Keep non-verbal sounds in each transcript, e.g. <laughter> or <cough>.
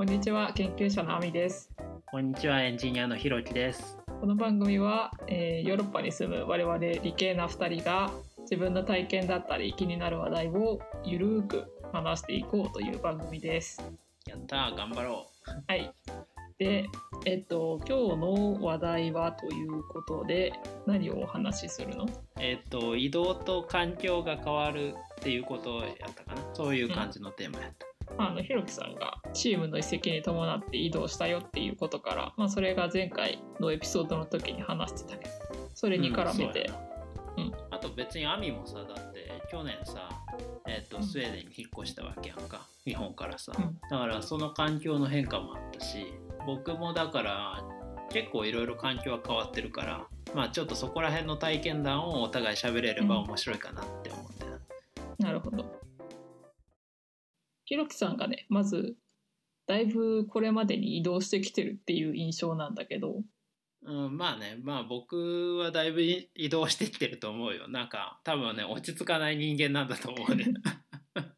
こんにちは、研究者のあみです。こんにちは、エンジニアのひろきです。この番組は、えーヨーロッパに住む我々理系な2人が自分の体験だったり気になる話題をゆるーく話していこうという番組です。やったー、頑張ろはい。で、えっと、今日の話題はということで何をお話しするの？う。えっ、と、移動と環境が変わるっていうことをやったかな。そういう感じのテーマやった。あのひろきさんがチームの移籍に伴って移動したよっていうことから、まあ、それが前回のエピソードの時に話してたけどそれに絡めて、うんそうやなあと別にアミもさ、だって去年さ、えっ、と、うんスウェーデンに引っ越したわけやんか。日本からさ。うんだからその環境の変化もあったし、僕もだから結構いろいろ環境は変わってるから、まあちょっとそこら辺の体験談をお互い喋れれば面白いかなって思ってな。なるほど。ひろきさんがねまずだいぶこれまでに移動してきてるっていう印象なんだけど、うん、まあね、まあ僕はだいぶ移動してきてると思うよ。なんか多分ね、落ち着かない人間なんだと思うね。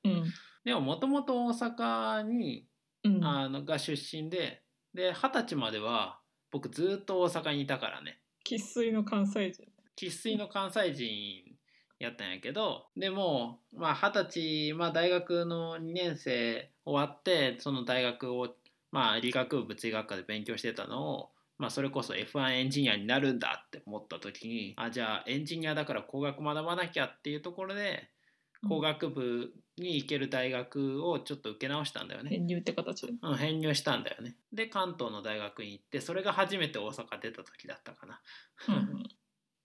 うん <laughs> でももともと大阪にうん、あのが出身で、で、二十歳までは僕ずっと大阪にいたからね。生粋の関西人。生粋の関西人やったんやけど、でも、まあ二十歳、まあ大学の2年生終わって、その大学を、まあ理学部物理学科で勉強してたのを、まあそれこそ F1 エンジニアになるんだって思った時に、あ、じゃあエンジニアだから工学学ばなきゃっていうところで、工学部に行ける大学をちょっと受け直したんだよね。編入って形で。うん、編入したんだよね。で、関東の大学に行って、それが初めて大阪出た時だったかな。うんうん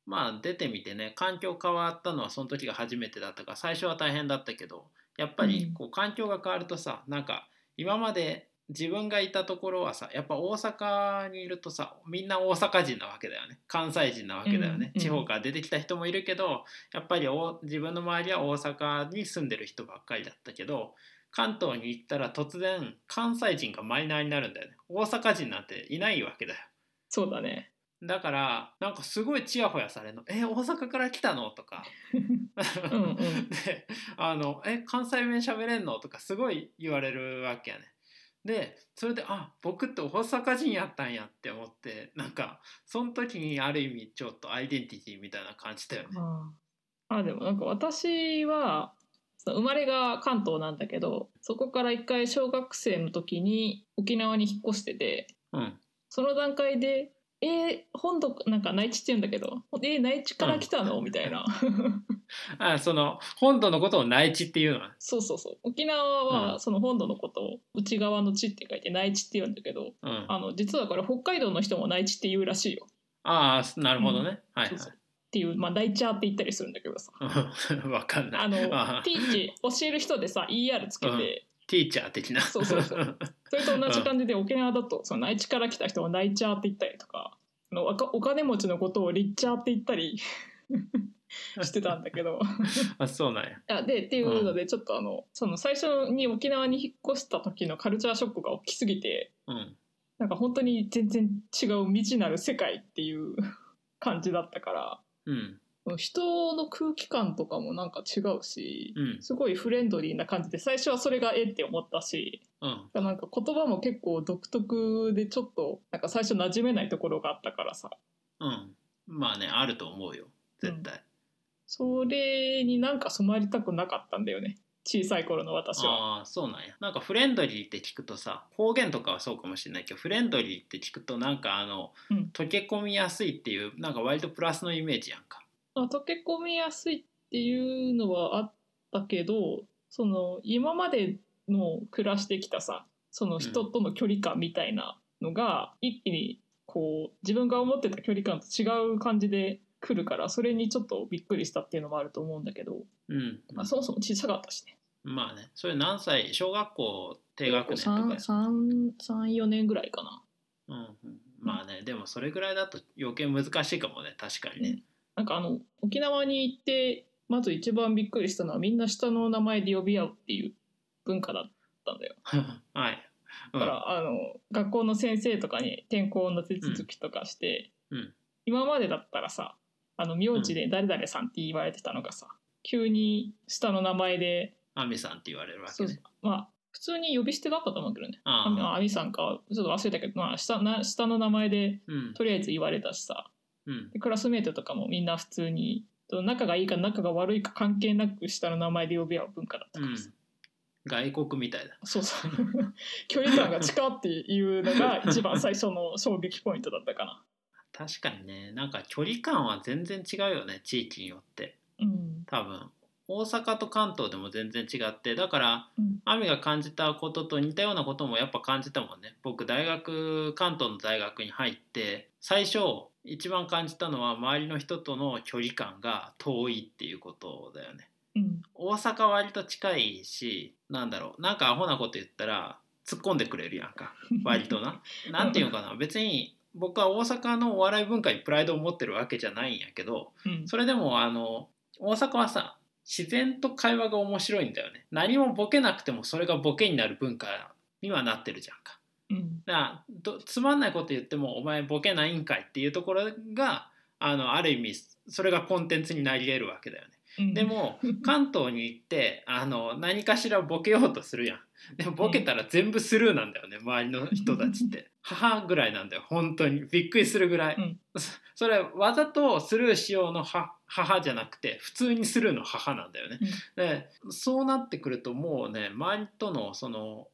まあ出てみてね環境変わったのはその時が初めてだったから最初は大変だったけどやっぱうん。りこう環境が変わるとさなんか今まで自分がいたところはさやっぱ大阪にいるとさみんな大阪人なわけだよね。関西人なわけだよね、うん。地方から出てきた人もいるけどやっぱりお自分の周りは大阪に住んでる人ばっかりだったけど関東に行ったら突然関西人がマイナーになるんだよね。大阪人なんていないわけだよ。そうだね。だからなんかすごいチヤホヤされるの「え大阪から来たの?」とか <laughs> うんうん <laughs> であの「え関西弁喋れんの?」とかすごい言われるわけやね。でそれであ僕って大阪人やったんやって思ってなんかその時にある意味ちょっとアイデンティティみたいな感じだよね。ああでもなんか私は生まれが関東なんだけどそこから一回小学生の時に沖縄に引っ越しててうん、その段階で「えー、本土なんか内地って言うんだけど「えー、内地から来たの?」みたいな。<laughs> あその本土のことを内地っていうの？はそうそうそう。沖縄うん。はその本土のことを内側の地って書いて内地って言うんだけどうん、あの実はこれ北海道の人も内地って言うらしいよ。ああなるほどね、はいそうそう。っていうまあ内チャーって言ったりするんだけどさ。は <laughs> いわかんない。あのあティーチ教える人でさ ER つけて、うんティーチャー的な。そうそうそう。<laughs> それと同じ感じで沖縄だとその内地から来た人を内チャーって言ったりとかあのお金持ちのことをリッチャーって言ったり <laughs> してたんだけど。<laughs> あそうなんや。あでっていうのでちょっとあのその最初に沖縄に引っ越した時のカルチャーショックが大きすぎてうん。なんか本当に全然違う未知なる世界っていう感じだったから。うん人の空気感とかもなんか違うしうん。すごいフレンドリーな感じで最初はそれがえって思ったしうん。なんか言葉も結構独特でちょっとなんか最初馴染めないところがあったからさ。うん。まあねあると思うよ。絶対、それになんか染まりたくなかったんだよね。小さい頃の私は。ああそうなんや。なんかフレンドリーって聞くとさ方言とかはそうかもしれないけどフレンドリーって聞くとなんかあの、うん。溶け込みやすいっていうなんか割とプラスのイメージやんか。まあ溶け込みやすいっていうのはあったけどその今までの暮らしてきたさその人との距離感みたいなのが一気にこう自分が思ってた距離感と違う感じで来るからそれにちょっとびっくりしたっていうのもあると思うんだけど、うん。まあ、そもそも小さかったしね。まあね。それ何歳？小学校低学年とかや34年ぐらいかな。うんうん。まあねでもそれぐらいだと余計難しいかもね。確かにね、なんかあの沖縄に行ってまず一番びっくりしたのはみんな下の名前で呼び合うっていう文化だったんだよ。はい、うん。だから、あの学校の先生とかに転校の手続きとかして、うん。今までだったらさあの名字で誰々さんって言われてたのがさ、急に下の名前でアミさんって言われるわけそうねまあ普通に呼び捨てだったと思うけどね。ああみあみさんかちょっと忘れたけど、まあ、下な下の名前でうん。とりあえず言われたしさ。うんでクラスメートとかもみんな普通に仲がいいか仲が悪いか関係なく下の名前で呼び合う文化だったからさ、外国みたいだ。そうそう。<laughs> 距離感が近っていうのが一番最初の衝撃ポイントだったかな。確かにね。なんか距離感は全然違うよね地域によって。うん。多分。大阪と関東でも全然違って。だからうん。亜美が感じたことと似たようなこともやっぱ感じたもんね僕大学関東の大学に入って最初一番感じたのは周りの人との距離感が遠いっていうことだよね。うん。大阪は割と近いしなんだろう。なんかアホなこと言ったら突っ込んでくれるやんか。<laughs> 割とな。なんていうのかな。別に僕は大阪のお笑い文化にプライドを持ってるわけじゃないんやけどうん。それでもあの大阪はさ自然と会話が面白いんだよね。何もボケなくてもそれがボケになる文化にはなってるじゃんかうん。つまんないこと言ってもお前ボケないんかいっていうところがあのある意味それがコンテンツになり得るわけだよね。うん。でも <laughs> 関東に行ってあの何かしらボケようとするやん。でもボケたら全部スルーなんだよね周りの人たちって。<laughs> 母ぐらいなんだよ本当に。びっくりするぐらい、うん。そそれわざとスルーしようのは母じゃなくて普通にスルーの母なんだよね、でそうなってくるともうね周りとのその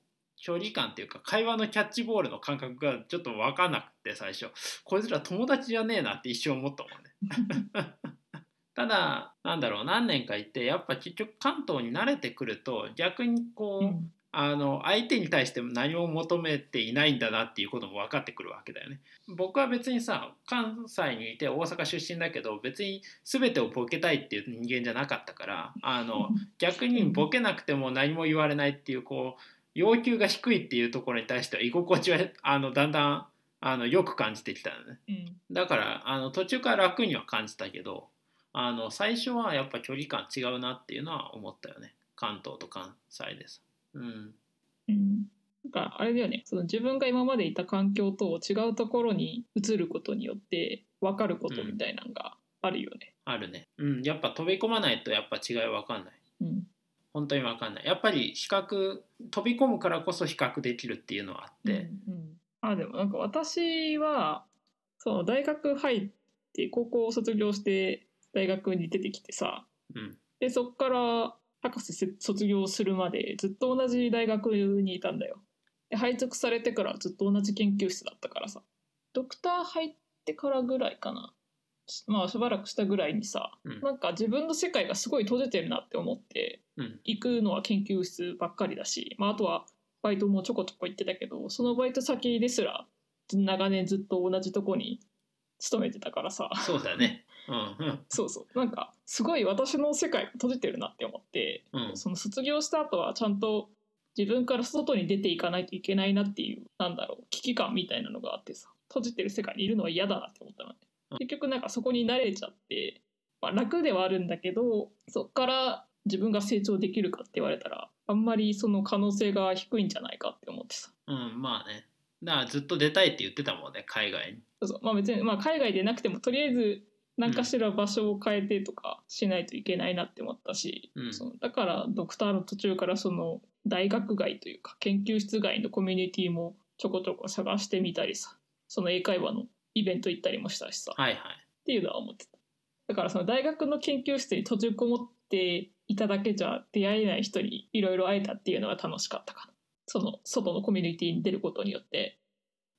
距離感っていうか会話のキャッチボールの感覚がちょっと分かんなくて最初。こいつら友達じゃねえなって一瞬思ったもんね。<laughs> ただなんだろう何年かいてやっぱ結局関東に慣れてくると逆にこう、うん。あの相手に対しても何も求めていないんだなっていうことも分かってくるわけだよね。僕は別にさ関西にいて大阪出身だけど別に全てをボケたいっていう人間じゃなかったからあの逆にボケなくても何も言われないっていうこう要求が低いっていうところに対しては居心地はあのだんだんあのよく感じてきたのね。うんだからあの途中から楽には感じたけどあの最初はやっぱ距離感違うなっていうのは思ったよね関東と関西でさ。うんうんなんかあれだよねその自分が今までいた環境と違うところに移ることによって分かることみたいなのがあるよね。あるね。うんやっぱ飛び込まないとやっぱ違いわかんない。うん本当にわかんない。やっぱり比較飛び込むからこそ比較できるっていうのはあって。うんうんあでもなんか私はその大学入って高校を卒業して大学に出てきてさうんでそっから博士せ卒業するまでずっと同じ大学にいたんだよ。で配属されてからずっと同じ研究室だったからさドクター入ってからぐらいかなまあしばらくしたぐらいにさうん。なんか自分の世界がすごい閉じてるなって思ってうん。行くのは研究室ばっかりだし、まあ、あとはバイトもちょこちょこ行ってたけどそのバイト先ですら長年ずっと同じとこに勤めてたからさ。そうだね。うんうん。そうそう。なんかすごい私の世界が閉じてるなって思って、うん。その卒業した後はちゃんと自分から外に出ていかないといけないなっていうなんだろう危機感みたいなのがあってさ閉じてる世界にいるのは嫌だなって思ったのね。うん結局なんかそこに慣れちゃって、まあ、楽ではあるんだけどそっから自分が成長できるかって言われたらあんまりその可能性が低いんじゃないかって思ってさ。うんまあね。だからずっと出たいって言ってたもんね海外に。そうそう。まあ別に、まあ、海外でなくてもとりあえず何かしら場所を変えてとかしないといけないなって思ったし、うん。そのだからドクターの途中からその大学外というか研究室外のコミュニティもちょこちょこ探してみたりさ。その英会話のイベント行ったりもしたしさ、っはいはい。ていうのは思ってた。だからその大学の研究室に閉じこもっていただけじゃ出会えない人にいろいろ会えたっていうのが楽しかったかな。その外のコミュニティに出ることによって。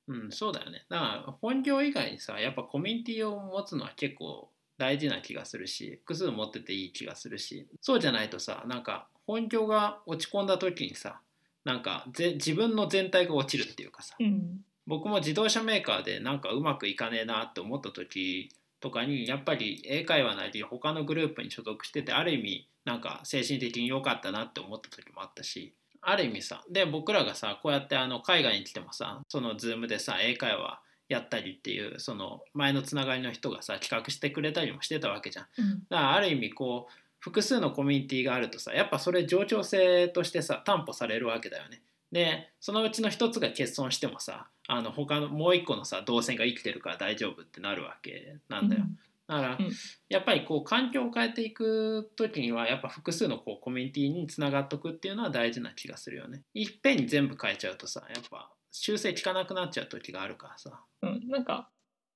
うん、そうだよね。だから本業以外にさ、やっぱコミュニティを持つのは結構大事な気がするし、複数持ってていい気がするし、そうじゃないとさ、なんか本業が落ち込んだ時にさ、なんかぜ自分の全体が落ちるっていうかさ、うん僕も自動車メーカーでなんかうまくいかねえなって思った時とかにやっぱり英会話なり他のグループに所属しててある意味なんか精神的に良かったなって思った時もあったしある意味さで僕らがさこうやってあの海外に来てもさその Zoom でさ英会話やったりっていうその前のつながりの人がさ企画してくれたりもしてたわけじゃん。うんだからある意味こう複数のコミュニティがあるとさやっぱそれ冗長性としてさ担保されるわけだよね。でそのうちの一つが欠損してもさあの他のもう一個のさ動線が生きてるから大丈夫ってなるわけなんだよ。だから、うんやっぱりこう環境を変えていく時にはやっぱ複数のこうコミュニティにつながっとくっていうのは大事な気がするよね。いっぺんに全部変えちゃうとさやっぱ修正効かなくなっちゃう時があるからさ。うん、なんか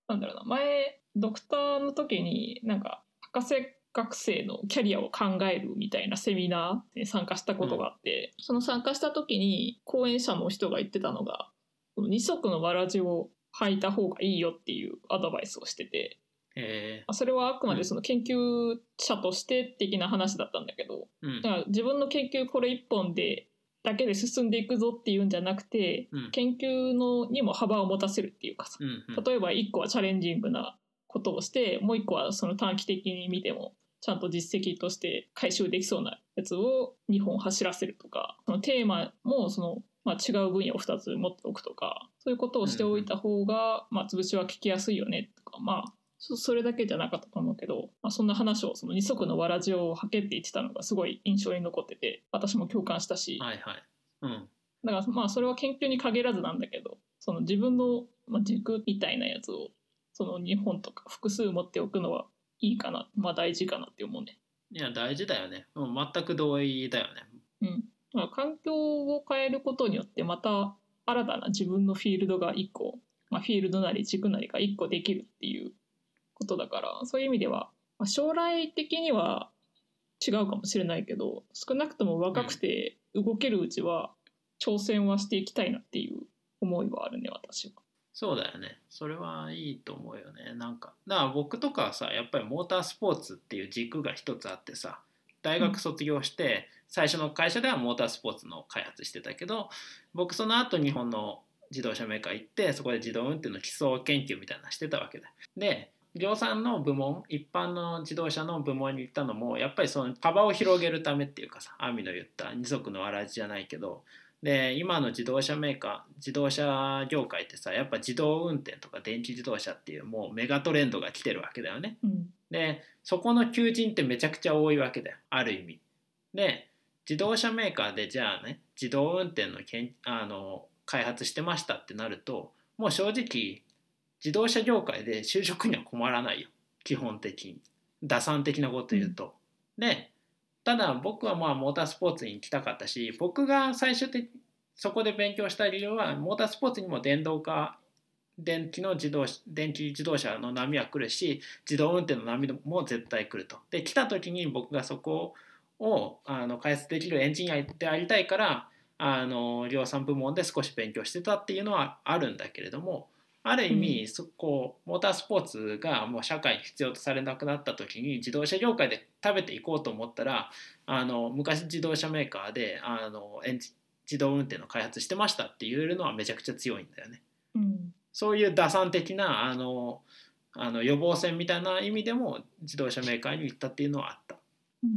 なんだろうな前ドクターの時になんか博士学生のキャリアを考えるみたいなセミナーに参加したことがあって、その参加した時に講演者の人が言ってたのが二足のわらじを履いた方がいいよっていうアドバイスをしててえまあそれはあくまでその研究者として的な話だったんだけどーうん。だから自分の研究これ一本でだけで進んでいくぞっていうんじゃなくてうん。研究のにも幅を持たせるっていうかさうんうん。例えば1個はチャレンジングなことをしてもう1個はその短期的に見てもちゃんと実績として回収できそうなやつを2本走らせるとかそのテーマもその、まあ、違う分野を2つ持っておくとかそういうことをしておいた方が、まあ、潰しは聞きやすいよねとかまあそそれだけじゃなかったと思うけど、まあ、そんな話をその二足のわらじを履けって言ってたのがすごい印象に残ってて私も共感したし、はいはい。うんだからまあそれは研究に限らずなんだけどその自分のまあ軸みたいなやつをその2本とか複数持っておくのはいいかなまあ大事かなって思うね。いや大事だよね。うん全く同意だよね。うん、だから環境を変えることによってまた新たな自分のフィールドが1個、まあ、フィールドなり軸なりが1個できるっていうことだからそういう意味では、まあ、将来的には違うかもしれないけど少なくとも若くて動けるうちは挑戦はしていきたいなっていう思いはあるね私は。そうだよね。それはいいと思うよね。なんか、だから僕とかはさ、やっぱりモータースポーツっていう軸が一つあってさ、大学卒業して、最初の会社ではモータースポーツの開発してたけど、僕その後日本の自動車メーカー行って、そこで自動運転の基礎研究みたいなのしてたわけだ。で、量産の部門、一般の自動車の部門に行ったのも、やっぱりその幅を広げるためっていうかさ、アミの言った二足のわらじじゃないけど、で今の自動車メーカー自動車業界ってさやっぱ自動運転とか電気自動車っていうもうメガトレンドが来てるわけだよね。うんでそこの求人ってめちゃくちゃ多いわけだよある意味。で自動車メーカーでじゃあね自動運転のけんあの開発してましたってなるともう正直自動車業界で就職には困らないよ基本的に打算的なこと言うと。でただ僕はまあモータースポーツに行きたかったし僕が最終的そこで勉強した理由はモータースポーツにも電動化電気の自動電気自動車の波は来るし自動運転の波も絶対来ると。で来た時に僕がそこをあの開発できるエンジニアでありたいからあの量産部門で少し勉強してたっていうのはあるんだけれどもある意味、うんそこモータースポーツがもう社会に必要とされなくなった時に自動車業界で食べていこうと思ったらあの昔自動車メーカーであのエンジ自動運転の開発してましたって言えるのはめちゃくちゃ強いんだよね。うんそういう打算的なあのあの予防線みたいな意味でも自動車メーカーに行ったっていうのはあった。うん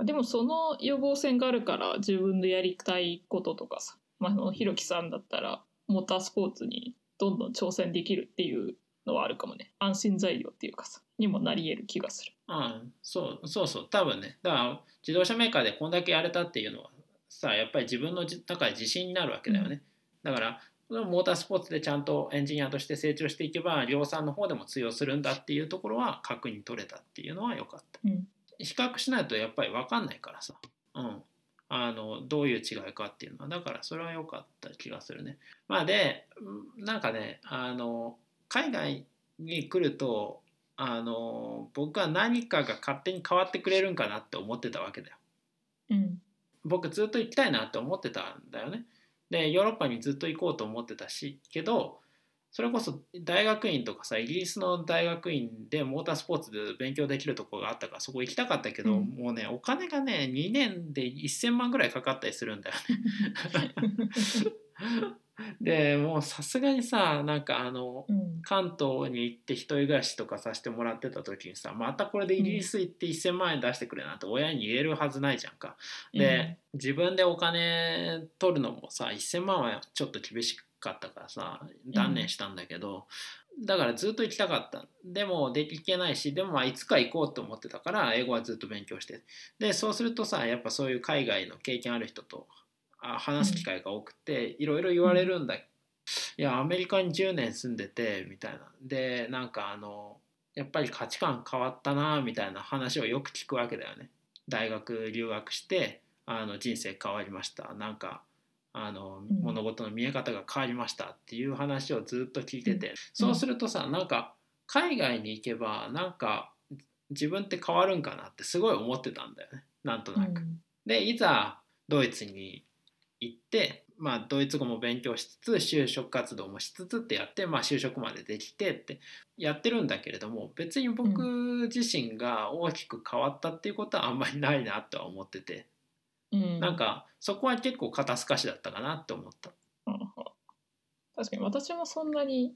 うん、でもその予防線があるから自分でやりたいこととかさ、まあ、あのひろきさんだったらモータースポーツにどんどん挑戦できるっていうのはあるかもね。安心材料っていうかさにもなり得る気がする。うん、そうそうそう多分ね。だから自動車メーカーでこんだけやれたっていうのはさやっぱり自分のじ中で自信になるわけだよね、だからモータースポーツでちゃんとエンジニアとして成長していけば量産の方でも通用するんだっていうところは確認取れたっていうのは良かった。うん。比較しないとやっぱり分かんないからさ、うん、あのどういう違いかっていうのはだからそれは良かった気がするね。まあでうんなんかねあの海外に来るとあの僕は何かが勝手に変わってくれるんかなって思ってたわけだよ。うん僕ずっと行きたいなって思ってたんだよね。でヨーロッパにずっと行こうと思ってたしけどそれこそ大学院とかさイギリスの大学院でモータースポーツで勉強できるところがあったからそこ行きたかったけど、うんもうねお金がね2年で1,000万ぐらいかかったりするんだよね。<laughs> でもうさすがにさなんかあのうん関東に行って一人暮らしとかさせてもらってた時にさまたこれでイギリス行って1,000万円出してくれなんて親に言えるはずないじゃんか。で、自分でお金取るのもさ1,000万はちょっと厳しかったからさ断念したんだけど、だからずっと行きたかった。でもできけないしでもまあいつか行こうと思ってたから英語はずっと勉強して。でそうするとさやっぱそういう海外の経験ある人とあ話す機会が多くていろいろ言われるんだ、いやアメリカに10年住んでてみたいな。でなんかあのやっぱり価値観変わったなみたいな話をよく聞くわけだよね。大学留学してあの人生変わりました。なんかあの、うん。物事の見え方が変わりましたっていう話をずっと聞いてて、うん。そうするとさなんか海外に行けばなんか自分って変わるんかなってすごい思ってたんだよね。なんとなく。うん。でいざドイツに行って、まあ、ドイツ語も勉強しつつ就職活動もしつつってやって、まあ、就職までできてってやってるんだけれども別に僕自身が大きく変わったっていうことはあんまりないなとは思ってて、うん。なんかそこは結構肩透かしだったかなって思った。うんうん確かに私もそんなに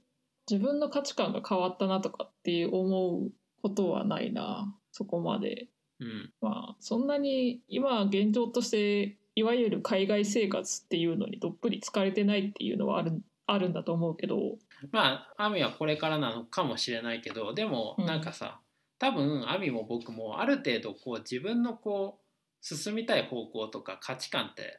自分の価値観が変わったなとかっていう思うことはないなそこまで。うん。まあそんなに今現状としていわゆる海外生活っていうのにどっぷり疲れてないっていうのはあるあるんだと思うけど。まあアミはこれからなのかもしれないけどでもうん。なんかさ、多分アミも僕もある程度こう自分のこう進みたい方向とか価値観って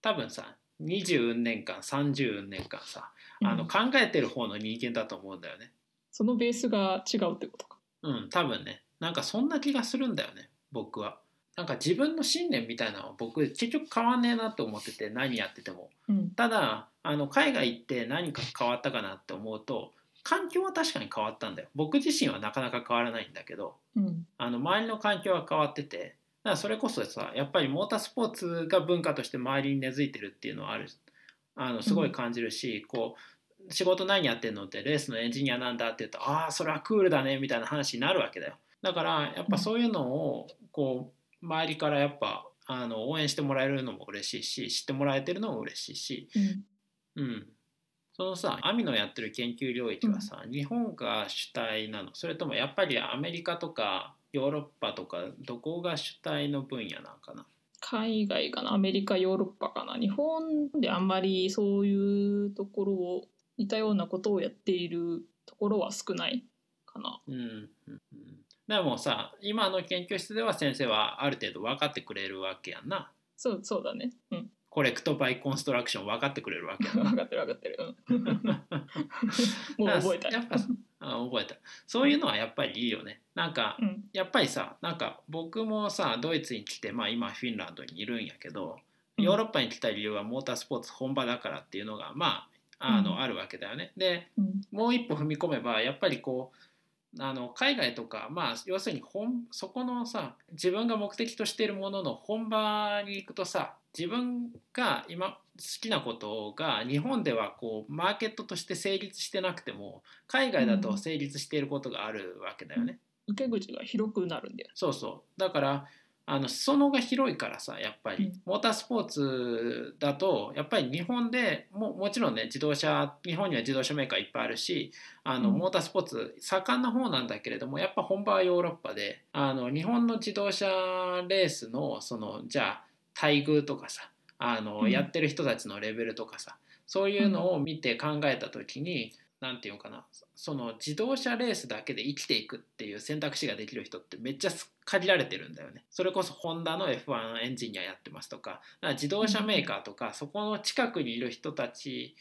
多分さ20年間30年間さあのうん考えてる方の人間だと思うんだよね。そのベースが違うってことか。うん多分ねなんかそんな気がするんだよね僕は。なんか自分の信念みたいなのは僕結局変わんねえなと思ってて何やってても。うんただあの海外行って何か変わったかなって思うと環境は確かに変わったんだよ僕自身はなかなか変わらないんだけどうんあの周りの環境は変わっててだからそれこそさやっぱりモータースポーツが文化として周りに根付いてるっていうのはあるあのすごい感じるし、こう仕事何やってんのってレースのエンジニアなんだって言うとああそれはクールだねみたいな話になるわけだよ。だからやっぱそういうのをこう周りからやっぱあの応援してもらえるのも嬉しいし知ってもらえてるのも嬉しいし。うん。うん、そのさアミのやってる研究領域はさ、日本が主体なの。それともやっぱりアメリカとかヨーロッパとかどこが主体の分野なんかな？海外かな？アメリカヨーロッパかな？日本であんまりそういうところを似たようなことをやっているところは少ないかな。うんうんうん。でもさ今の研究室では先生はある程度分かってくれるわけやんな。そうそうだね。うん。コレクトバイコンストラクション分かってくれるわけ <laughs> 分かってる分かってる。うん、<laughs> もう覚えた。やっぱあ覚えた。そういうのはやっぱりいいよね。なんかうん。やっぱりさなんか僕もさドイツに来てまあ今フィンランドにいるんやけどうん。ヨーロッパに来た理由はモータースポーツ本場だからっていうのがまああの、うん。あるわけだよね。でうん。もう一歩踏み込めばやっぱりこうあの海外とかまあ要するに本そこのさ自分が目的としているものの本場に行くとさ自分が今好きなことが日本ではこうマーケットとして成立してなくても海外だと成立していることがあるわけだよね。受け口が広くなるんだよ。そうそうだからあの裾野が広いからさやっぱり、うん。モータースポーツだとやっぱり日本でももちろんね自動車日本には自動車メーカーいっぱいあるしあの、うん。モータースポーツ盛んな方なんだけれどもやっぱ本場はヨーロッパであの日本の自動車レースのそのじゃあ待遇とかさあの、うん。やってる人たちのレベルとかさそういうのを見て考えた時に、なんていうのかなその自動車レースだけで生きていくっていう選択肢ができる人ってめっちゃ限られてるんだよね。それこそホンダの F1 エンジニアやってますとか自動車メーカーとか、そこの近くにいる人たち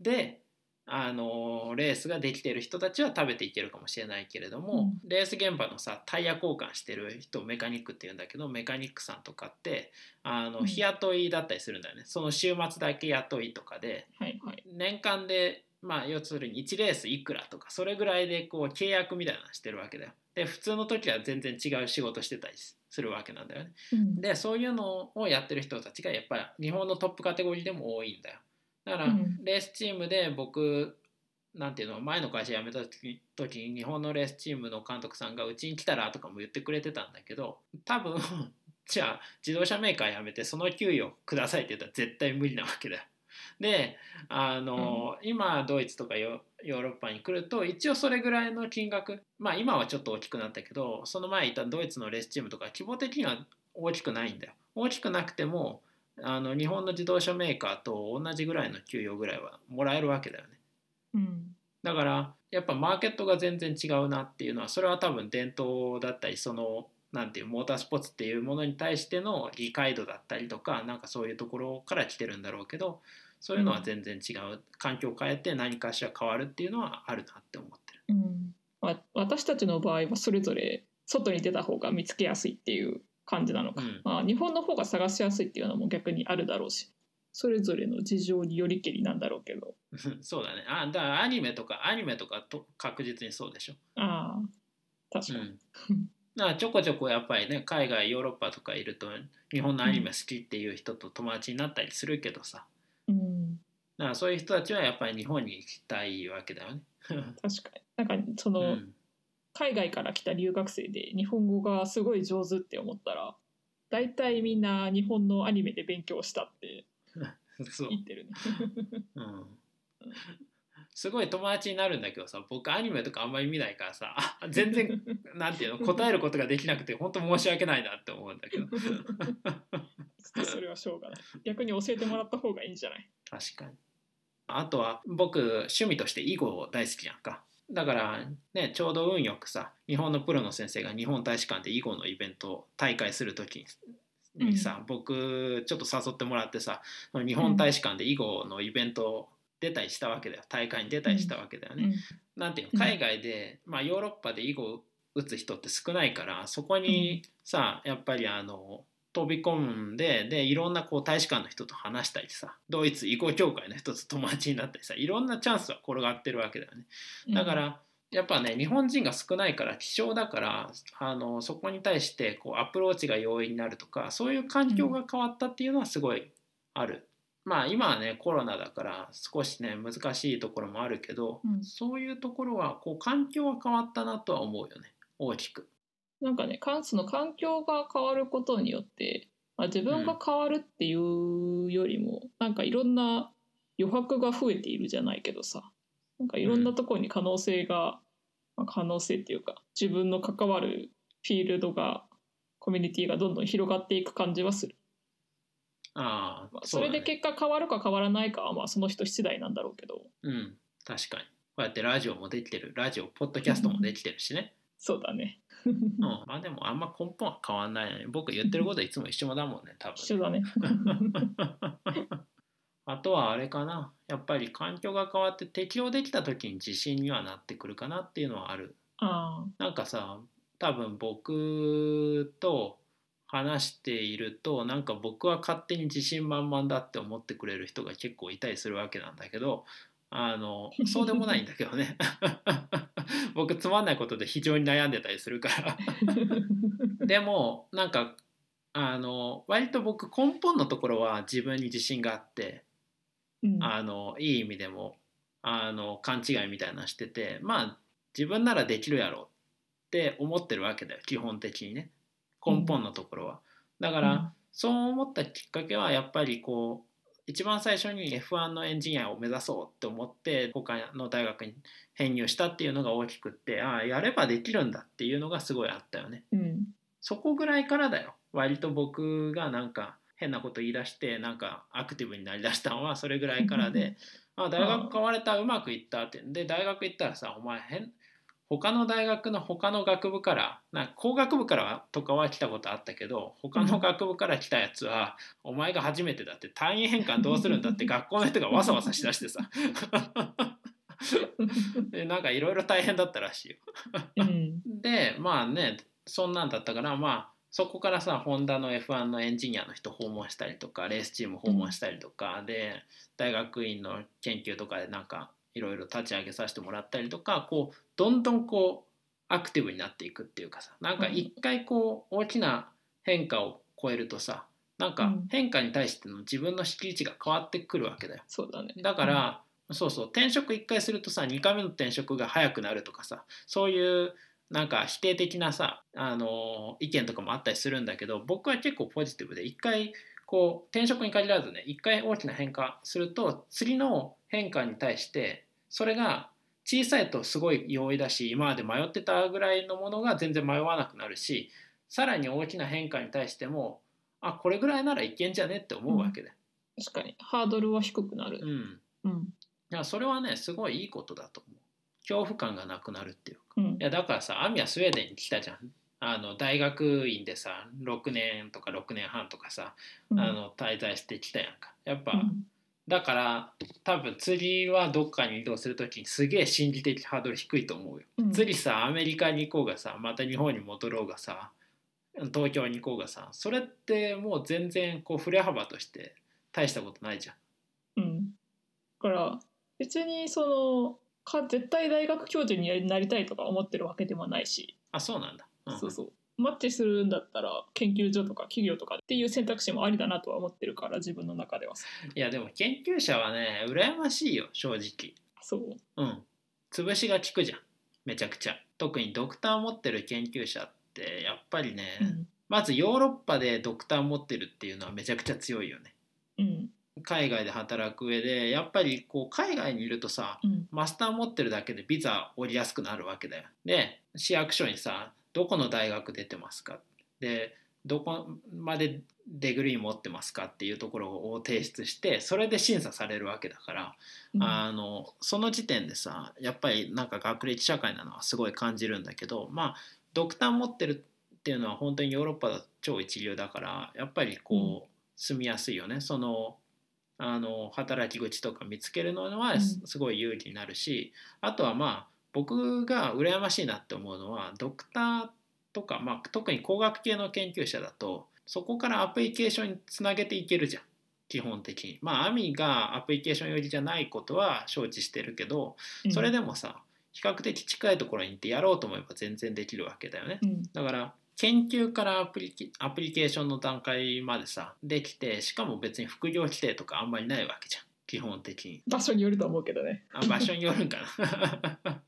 であのレースができてる人たちは食べていけるかもしれないけれども、レース現場のさタイヤ交換してる人をメカニックっていうんだけどメカニックさんとかってあのうん日雇いだったりするんだよね。その週末だけ雇いとかではいはい。年間でまあ要するに1レースいくらとかそれぐらいでこう契約みたいなのしてるわけだよ。で普通の時は全然違う仕事してたりするわけなんだよね。うんでそういうのをやってる人たちがやっぱり日本のトップカテゴリーでも多いんだよ。だからうんレースチームで僕なんていうの前の会社辞めた時時に日本のレースチームの監督さんがうちに来たらとかも言ってくれてたんだけど多分 <laughs> じゃあ自動車メーカー辞めてその給与くださいって言ったら絶対無理なわけだよ。であの、今ドイツとかヨヨーロッパに来ると一応それぐらいの金額まあ今はちょっと大きくなったけどその前いたドイツのレースチームとか規模的には大きくないんだよ。大きくなくてもあの日本の自動車メーカーと同じぐらいの給与ぐらいはもらえるわけだよね。うんだからやっぱマーケットが全然違うなっていうのはそれは多分伝統だったりそのなんていうモータースポーツっていうものに対しての理解度だったりとかなんかそういうところから来てるんだろうけどそういうのは全然違う。環境を変えて何かしら変わるっていうのはあるなって思ってる。うん。まあ、私たちの場合はそれぞれ外に出た方が見つけやすいっていう感じなのか、うん。まあ、日本の方が探しやすいっていうのも逆にあるだろうしそれぞれの事情によりけりなんだろうけど。<laughs> そうだね。あだからアニメとかアニメとかと確実にそうでしょ、ああ確かに、うん、だからちょこちょこやっぱりね海外ヨーロッパとかいると日本のアニメ好きっていう人と友達になったりするけどさ。うん、だからそういう人たちはやっぱり日本に行きたいわけだよね。確かになんかその、うん海外から来た留学生で日本語がすごい上手って思ったら大体みんな日本のアニメで勉強したって <laughs> 言ってるね。うんすごい友達になるんだけどさ僕アニメとかあんまり見ないからさあ <laughs> 全然 <laughs> なんていうの答えることができなくて本当申し訳ないなって思うんだけどそれはしょうがない。逆に教えてもらった方がいいんじゃない？確かに。あとは僕趣味として囲碁大好きやんか。だからねちょうど運よくさ日本のプロの先生が日本大使館で囲碁のイベント大会する時ににさ、僕ちょっと誘ってもらってさ日本大使館で囲碁のイベント出たりしたわけだよ。大会に出たりしたわけだよね。なんていううん。の海外で、まあ、ヨーロッパで囲碁を打つ人って少ないからそこにさやっぱりあの飛び込んででいろんなこう大使館の人と話したりさドイツ囲碁協会の人と友達になったりさいろんなチャンスは転がってるわけだよね。うんだから、やっぱね日本人が少ないから希少だからあのそこに対してこうアプローチが容易になるとかそういう環境が変わったっていうのはすごいある。まあ今はねコロナだから少しね難しいところもあるけど、うんそういうところはこう環境は変わったなとは思うよね大きく。なんかねその環境が変わることによって、まあ、自分が変わるっていうよりも、なんかいろんな余白が増えているじゃないけどさなんかいろんなところに可能性が、まあ、可能性っていうか自分の関わるフィールドがコミュニティがどんどん広がっていく感じはする。ああ、まあ、それで結果変わるか変わらないかはまあその人次第なんだろうけど。うん確かに。こうやってラジオもできてる。ラジオポッドキャストもできてるしね。そうだねうん、まあでもあんま根本は変わんないよね僕言ってることはいつも一緒だもんね多分。一緒だね。<laughs> あとはあれかな。やっぱり環境が変わって適応できた時に自信にはなってくるかなっていうのはある。あ。なんかさ多分僕と話しているとなんか僕は勝手に自信満々だって思ってくれる人が結構いたりするわけなんだけどあのそうでもないんだけどね <laughs> <laughs> 僕つまんないことで非常に悩んでたりするから。あ <laughs> でもなんかあの割と僕根本のところは自分に自信があってうん。あのいい意味でもあの勘違いみたいなのしててまあ自分ならできるやろって思ってるわけだよ基本的にね。根本のところは。だから、そう思ったきっかけはやっぱりこう一番最初に F1 のエンジニアを目指そうって思って他の大学に編入したっていうのが大きくってああやればできるんだっていうのがすごいあったよね。うん。そこぐらいからだよ。割と僕がなんか変なこと言い出してなんかアクティブになりだしたのはそれぐらいからで。<laughs> あ大学変われたうまくいったって。で大学行ったらさお前変他の大学の他の学部からな工学部からとかは来たことあったけど他の学部から来たやつはお前が初めてだって単位変換どうするんだって学校の人がわさわさしだしてさ。<laughs> でなんかいろいろ大変だったらしいよ。うん。でまあねそんなんだったからまあそこからさホンダの F1 のエンジニアの人訪問したりとかレースチーム訪問したりとか、で大学院の研究とかでなんかいろいろ立ち上げさせてもらったりとかこうどんどんこうアクティブになっていくっていうかさなんか一回こう大きな変化を超えるとさなんかうん。変化に対しての自分の敷地が変わってくるわけだよ。そうだね。だから、そうそう転職1回するとさ2回目の転職が早くなるとかさそういうなんか否定的なさ、あの意見とかもあったりするんだけど僕は結構ポジティブで1回こう転職に限らずね1回大きな変化すると次の変化に対してそれが小さいとすごい容易だし今まで迷ってたぐらいのものが全然迷わなくなるしさらに大きな変化に対してもあこれぐらいならいけんじゃねって思うわけだ。よ。確かに。ハードルは低くなる。うん。うん。いやそれはねすごいいいことだと思う。恐怖感がなくなるっていうか。うん。いやだからさアミはスウェーデンに来たじゃん。あの大学院でさ6年とか6年半とかさ、うん。あの滞在してきたやんか。やっぱ、うんだから多分釣りはどっかに移動する時にすげえ心理的ハードル低いと思うよ。うん釣りさアメリカに行こうがさまた日本に戻ろうがさ東京に行こうがさそれってもう全然こう振れ幅として大したことないじゃん。うん、だから別にそのか絶対大学教授になりたいとか思ってるわけでもないし、あそうなんだ。うんそうそうマッチするんだったら研究所とか企業とかっていう選択肢もありだなとは思ってるから自分の中ではさいやでも研究者はね羨ましいよ正直。そううん。潰しが効くじゃんめちゃくちゃ。特にドクター持ってる研究者ってやっぱりね、うんまずヨーロッパでドクター持ってるっていうのはめちゃくちゃ強いよね。うん海外で働く上でやっぱりこう海外にいるとさうんマスター持ってるだけでビザ降りやすくなるわけだよ。で市役所にさどこの大学出てますか？でどこまでデグリー持ってますかっていうところを提出してそれで審査されるわけだから、うん。あのその時点でさやっぱりなんか学歴社会なのはすごい感じるんだけどまあドクター持ってるっていうのは本当にヨーロッパだと超一流だからやっぱりこう、住みやすいよね。そのあの働き口とか見つけるのはすごい有利になるし、あとはまあ僕が羨ましいなって思うのはドクターとか、まあ、特に工学系の研究者だとそこからアプリケーションにつなげていけるじゃん基本的に。まあアミがアプリケーション寄りじゃないことは承知してるけどそれでもさ比較的近いところに行ってやろうと思えば全然できるわけだよね。うんだから研究からアプリケアプリケーションの段階までさできてしかも別に副業規定とかあんまりないわけじゃん基本的に。場所によると思うけどね。あ場所によるんかな。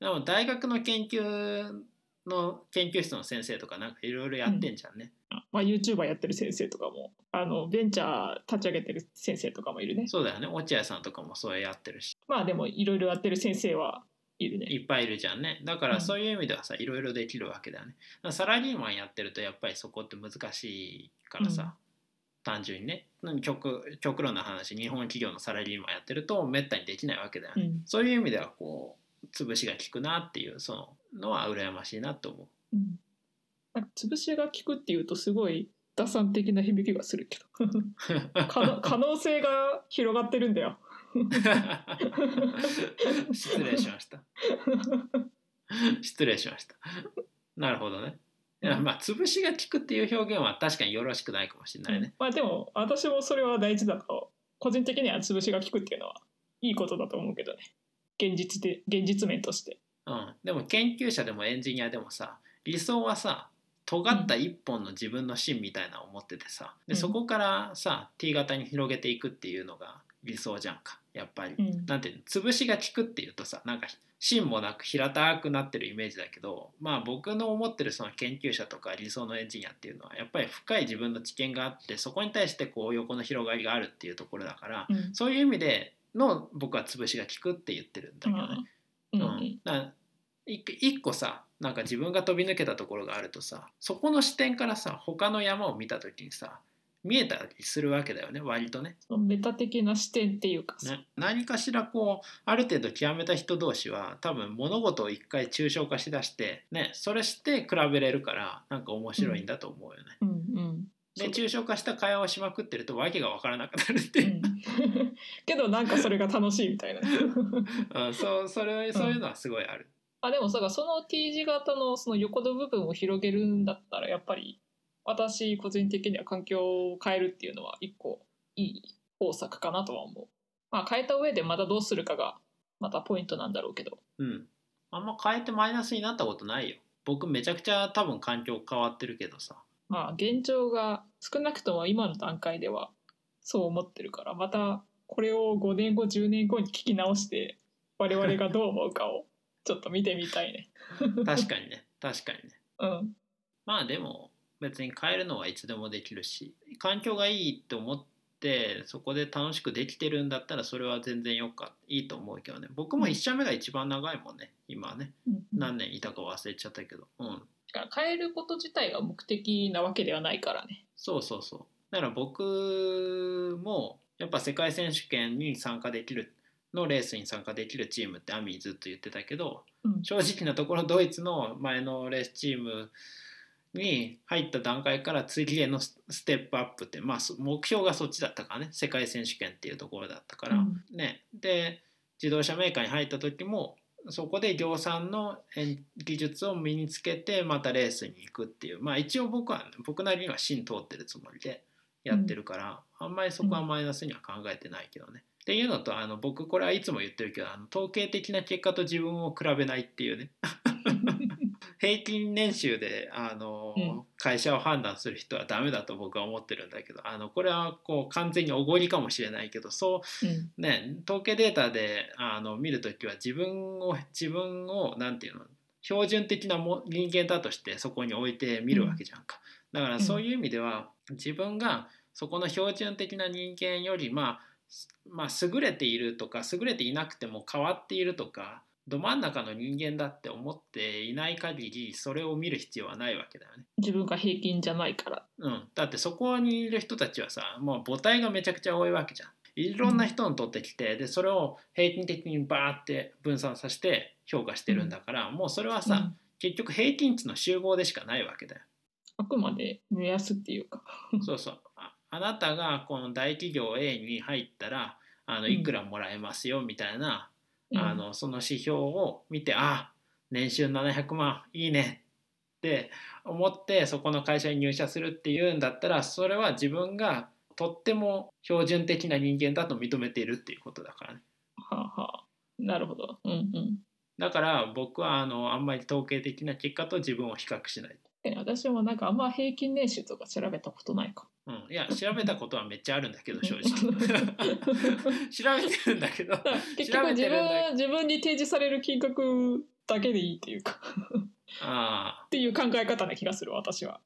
<laughs> でも大学の研究の研究室の先生とかなんかいろいろやってんじゃんね、まあ、YouTuber やってる先生とかもあのベンチャー立ち上げてる先生とかもいるね。そうだよね。落合さんとかもそれやってるし。まあでもいろいろやってる先生はいるね。いっぱいいるじゃんね。だからそういう意味ではさいろいろできるわけだよね。サラリーマンやってるとやっぱりそこって難しいからさ、うん単純にね極極論な話日本企業のサラリーマンやってるとめったにできないわけだよね、うん。そういう意味ではこう潰しが効くなっていうそののは羨ましいなと思う。うん。なんか潰しが効くっていうとすごい打算的な響きがするけど。可能 <laughs> 可能性が広がってるんだよ。失礼しました。失礼しました。なるほどねまあ潰しが効くっていう表現は確かによろしくないかもしれないね、まあでも私もそれは大事だと個人的には潰しが効くっていうのはいいことだと思うけどね。現実で現実面として。うん、でも研究者でもエンジニアでもさ理想はさ尖った一本の自分の芯みたいなのを持っててさ。でうん。そこからさ T 型に広げていくっていうのが理想じゃんかやっぱり。うんなんていうの潰しが効くっていうとさなんか芯もなく平たくなってるイメージだけどまあ僕の思ってるその研究者とか理想のエンジニアっていうのはやっぱり深い自分の知見があってそこに対してこう横の広がりがあるっていうところだから、うんそういう意味での僕は潰しが効くって言ってるんだけどね。うんうん、だ個さなんか自分が飛び抜けたところがあるとさそこの視点からさ他の山を見た時にさ見えたりするわけだよね割とね。そのメタ的な視点っていうか。さね何かしらこうある程度極めた人同士は多分物事を一回抽象化しだしてねそれして比べれるからなんか面白いんだと思うよね。うんうん。でそう。抽象化した会話をしまくってると訳が分からなくなるっていう。う、ん。<laughs> けどなんかそれが楽しいみたいな。<laughs> うん、そうそれそういうのはすごいある。あでもさその T 字型のその横の部分を広げるんだったらやっぱり私個人的には環境を変えるっていうのは一個いい方策かなとは思う。まあ変えた上でまたどうするかがまたポイントなんだろうけど。うん。あんま変えてマイナスになったことないよ。僕めちゃくちゃ多分環境変わってるけどさ。まあ現状が少なくとも今の段階ではそう思ってるからまたこれを5年後10年後に聞き直して我々がどう思うかをちょっと見てみたいね。<laughs> 確かにね。確かにね。うん。まあでも別に変えるのはいつでもできるし、環境がいいって思ってそこで楽しくできてるんだったらそれは全然よかいいと思うけどね。僕も1社目が一番長いもんね。今はね。うん何年いたか忘れちゃったけど。うん。だから変えること自体が目的なわけではないからね。そうそうそう。だから僕もやっぱ世界選手権に参加できるのレースに参加できるチームってアミずっと言ってたけどうん正直なところドイツの前のレースチームに入った段階から次へのスステップアップって、まあ、そ目標がそっちだったからね。世界選手権っていうところだったから、うん。ね。で自動車メーカーに入った時もそこで量産のえ技術を身につけてまたレースに行くっていう。まあ一応僕は僕なりには芯通ってるつもりでやってるから、あんまりそこはマイナスには考えてないけどね。っていうのとあの僕これはいつも言ってるけどあの統計的な結果と自分を比べないっていうね <laughs> 平均年収であの、うん。会社を判断する人はダメだと僕は思ってるんだけどあのこれはこう完全におごりかもしれないけどそううん。ね、統計データであの見るときは自分を自分をなんていうの標準的なも人間だとしてそこに置いて見るわけじゃんか、だからそういう意味では自分がそこの標準的な人間より、まあ、すまあ優れているとか優れていなくても変わっているとかど真ん中の人間だって思っていない限りそれを見る必要はないわけだよね。自分が平均じゃないから。うん、だってそこにいる人たちはさもう母体がめちゃくちゃ多いわけじゃん。いろんな人を取ってきてでそれを平均的にバーって分散させて評価してるんだから、もうそれはさ、うん。結局平均値の集合でしかないわけだよ。あくまで目安っていうか。そうそう。ああなたがこの大企業 A に入ったらあのうん。いくらもらえますよみたいな、うんあのその指標を見てあ年収700万いいね。って思ってそこの会社に入社するっていうんだったらそれは自分がとっても標準的な人間だと認めているっていうことだからね。はあはあ。なるほど。うんうん。だから僕はあのあんまり統計的な結果と自分を比較しない。え私もなんかあんま平均年収とか調べたことないかうん、いや調べたことはめっちゃあるんだけど <laughs> 正直。<laughs> 調べてるんだけど <laughs> 結局自分自分に提示される金額だけでいいっていうか。ああ。っていう考え方な気がする私は。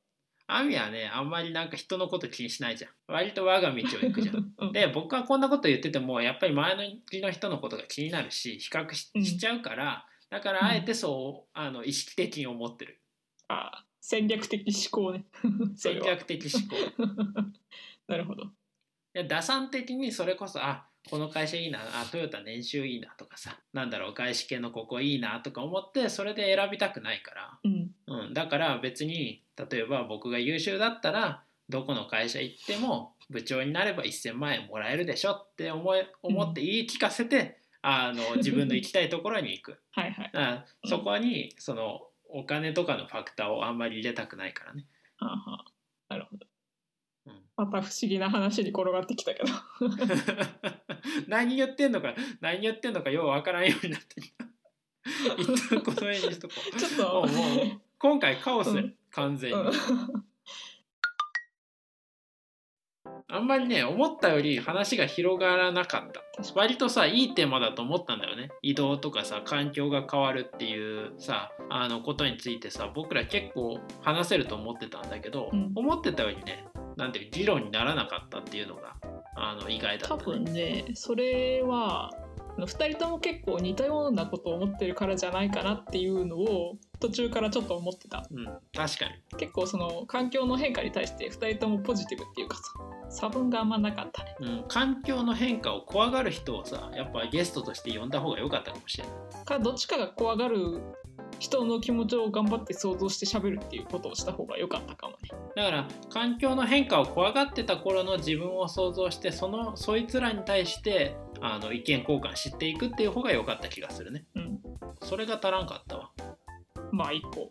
アミはねあんまりなんか人のこと気にしないじゃん。割と我が道を行くじゃん。うんで僕はこんなこと言っててもやっぱり周りの人のことが気になるし比較しちゃうから、だからあえてそうあの意識的に思ってる。あ戦略的思考ね。<laughs> それ戦は略的思考。<laughs> なるほど。いや打算的にそれこそあこの会社いいなあトヨタ年収いいなとかさなんだろう外資系のここいいなとか思ってそれで選びたくないから。うん。うん、だから別に例えば僕が優秀だったらどこの会社行っても部長になれば1,000万円もらえるでしょって思い思って言い聞かせて、あの自分の行きたいところに行く。<laughs> はいはい。だからそこにそのお金とかのファクターをあんまり入れたくないからね。はあはあなるほど。うんまた不思議な話に転がってきたけど。<laughs> 何言ってんのか何言ってんのかようわからんようになってきた。一 <laughs> 旦 <laughs> この辺にしとこう。ちょっと。もう今回カオス、うん完全に。うんあんまりね思ったより話が広がらなかった。割とさいいテーマだと思ったんだよね。移動とかさ環境が変わるっていうさあのことについてさ僕ら結構話せると思ってたんだけど、うん。思ってたよりねなんていう議論にならなかったっていうのがあの意外だった、多分ねそれは2人とも結構似たようなことを思ってるからじゃないかなっていうのを途中からちょっと思ってた。うん、確かに。結構その環境の変化に対して2人ともポジティブっていうかさ差分があんまなかったね。うん、環境の変化を怖がる人をさやっぱゲストとして呼んだ方が良かったかもしれない。かどっちかが怖がる人の気持ちを頑張って想像して喋るっていうことをした方が良かったかもね。だから環境の変化を怖がってた頃の自分を想像してそのそいつらに対してあの意見交換していくっていう方が良かった気がするね。うん。それが足らんかったわ。まあ一個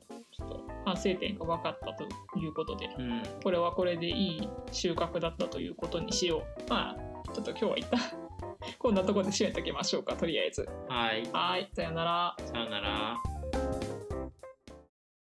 反省点が分かったということでうん。これはこれでいい収穫だったということにしよう。まあちょっと今日は一旦 <laughs> こんなところで締めときましょうかとりあえず。はい。はいさよなら。さよなら